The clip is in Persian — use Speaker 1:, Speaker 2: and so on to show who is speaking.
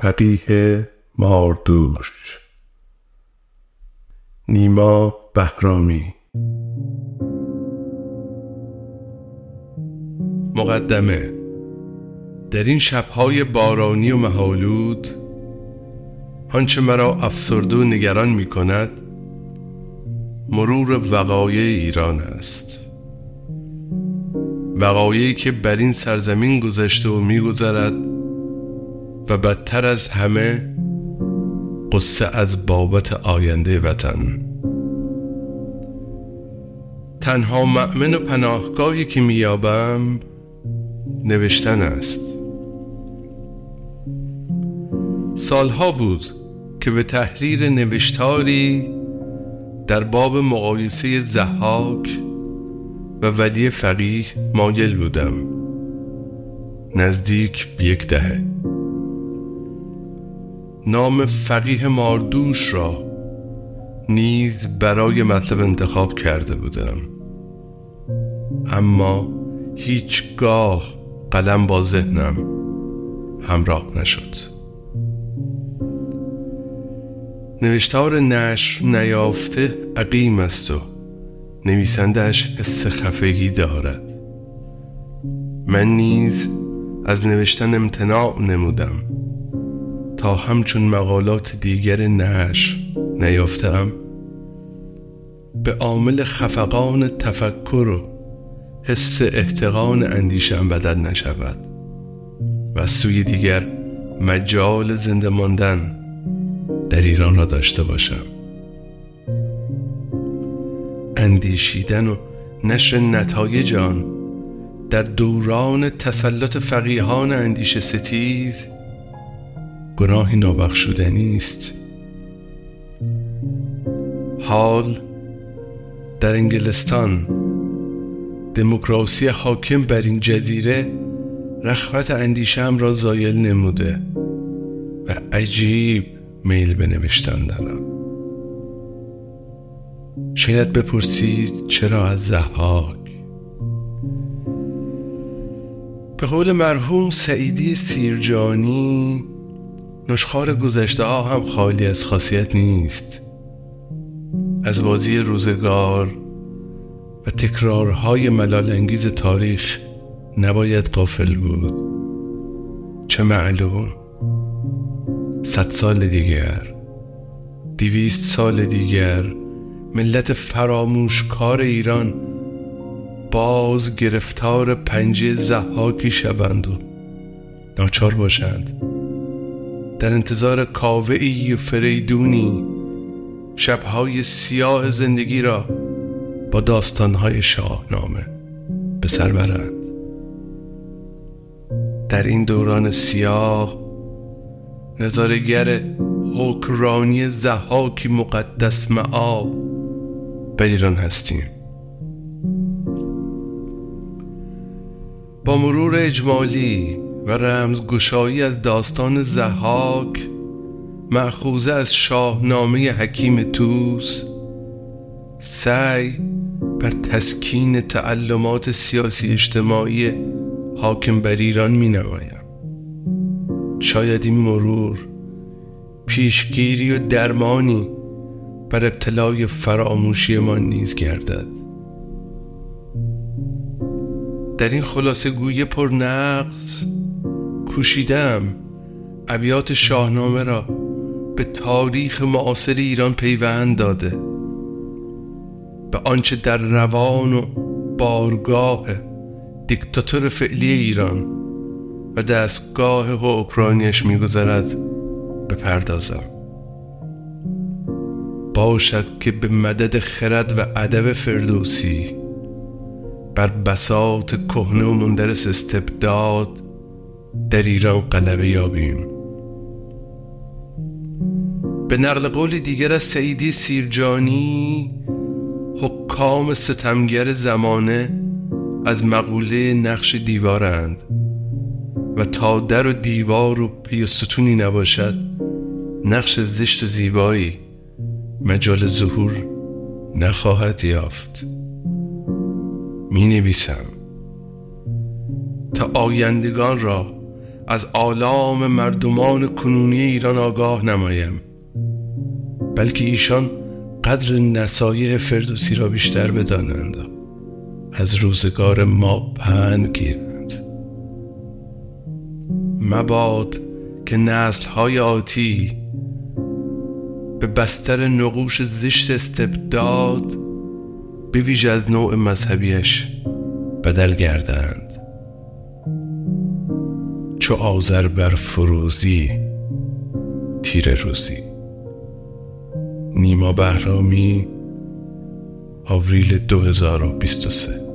Speaker 1: فقیه ماردوش. نیما بهرامی. مقدمه. در این شبهای بارانی و مهالود آنچه مرا افسرده و نگران می کند مرور وقایع ایران است. وقایعی که بر این سرزمین گذشته و میگذرد و بدتر از همه قصه از بابت آینده وطن. تنها مأمن و پناهگاهی که میابم نوشتن است. سالها بود که به تحریر نوشتاری در باب مقایسه زحاک و ولی فقیه مایل بودم. نزدیک یک دهه. نام فقیه ماردوش را نیز برای مطلب انتخاب کرده بودم. اما هیچگاه قلم با ذهنم همراه نشد. نوشتار نشر نیافته عقیم است و نویسندش حس خفگی دارد. من نیز از نوشتن امتناع نمودم. تا همچون مقالات دیگر نشر نیافتم. به عامل خفقان تفکر و حس احتقان اندیشم بدل نشود. و سوی دیگر مجال زنده ماندن در ایران را داشته باشم. اندیشیدن و نشر نتایج آن در دوران تسلط فقیهان اندیش ستیز گناهی نابخشودنی است حال در انگلستان دموکراسی حاکم بر این جزیره رخوت اندیشم را زایل نموده و عجیب میل به نوشتن دارم. شاید بپرسید چرا از زحاک؟ به قول مرحوم سعیدی سیرجانی نشخار گذشته ها هم خالی از خاصیت نیست. از بازی روزگار و تکرارهای ملال انگیز تاریخ نباید قافل بود. چه معلوم؟ صد سال دیگر دیویست سال دیگر ملت فراموشکار ایران باز گرفتار پنجه زحاکی شوند و ناچار باشند. در انتظار کاوهی و فریدونی شبهای سیاه زندگی را با داستانهای شاهنامه به سر برند. در این دوران سیاه نظارگر حکرانی زحاکی مقدس معاب بر ایران هستیم. با مرور اجمالی و رمزگشایی از داستان زحاک معخوزه از شاهنامه حکیم توس سعی بر تسکین تعلمات سیاسی اجتماعی حاکم بر ایران می نمایم شاید این مرور پیشگیری و درمانی بر ابتلای فراموشی ما نیز گردد. در این خلاصه گویه پر نقص کوشیدم ابیات شاهنامه را به تاریخ معاصر ایران پیوند داده. به آنچه در روان و بارگاه دیکتاتور فعلی ایران و دستگاه حکرانیش میگذرد بپردازم. باشد که به مدد خرد و ادب فردوسی بر بساط کهنه و مندرس استبداد در ایران غلبه یابیم. به نقل قول دیگر از سعیدی سیرجانی حکام ستمگر زمانه از مقوله نقش دیوارند. و تا در و دیوار و پی ستونی نباشد نقش زشت و زیبایی مجال ظهور نخواهد یافت. می نویسم. تا آیندگان را از آلام مردمان کنونی ایران آگاه نمایم. بلکه ایشان قدر نصایح فردوسی را بیشتر بدانند. از روزگار ما پند گیرند. مباد که نسل های آتی به بستر نقوش زشت استبداد به ویژه از نوع مذهبیش بدل گردند. چو آذر بر فروزی تیر روزی. نیما بهرامی آوریل 2023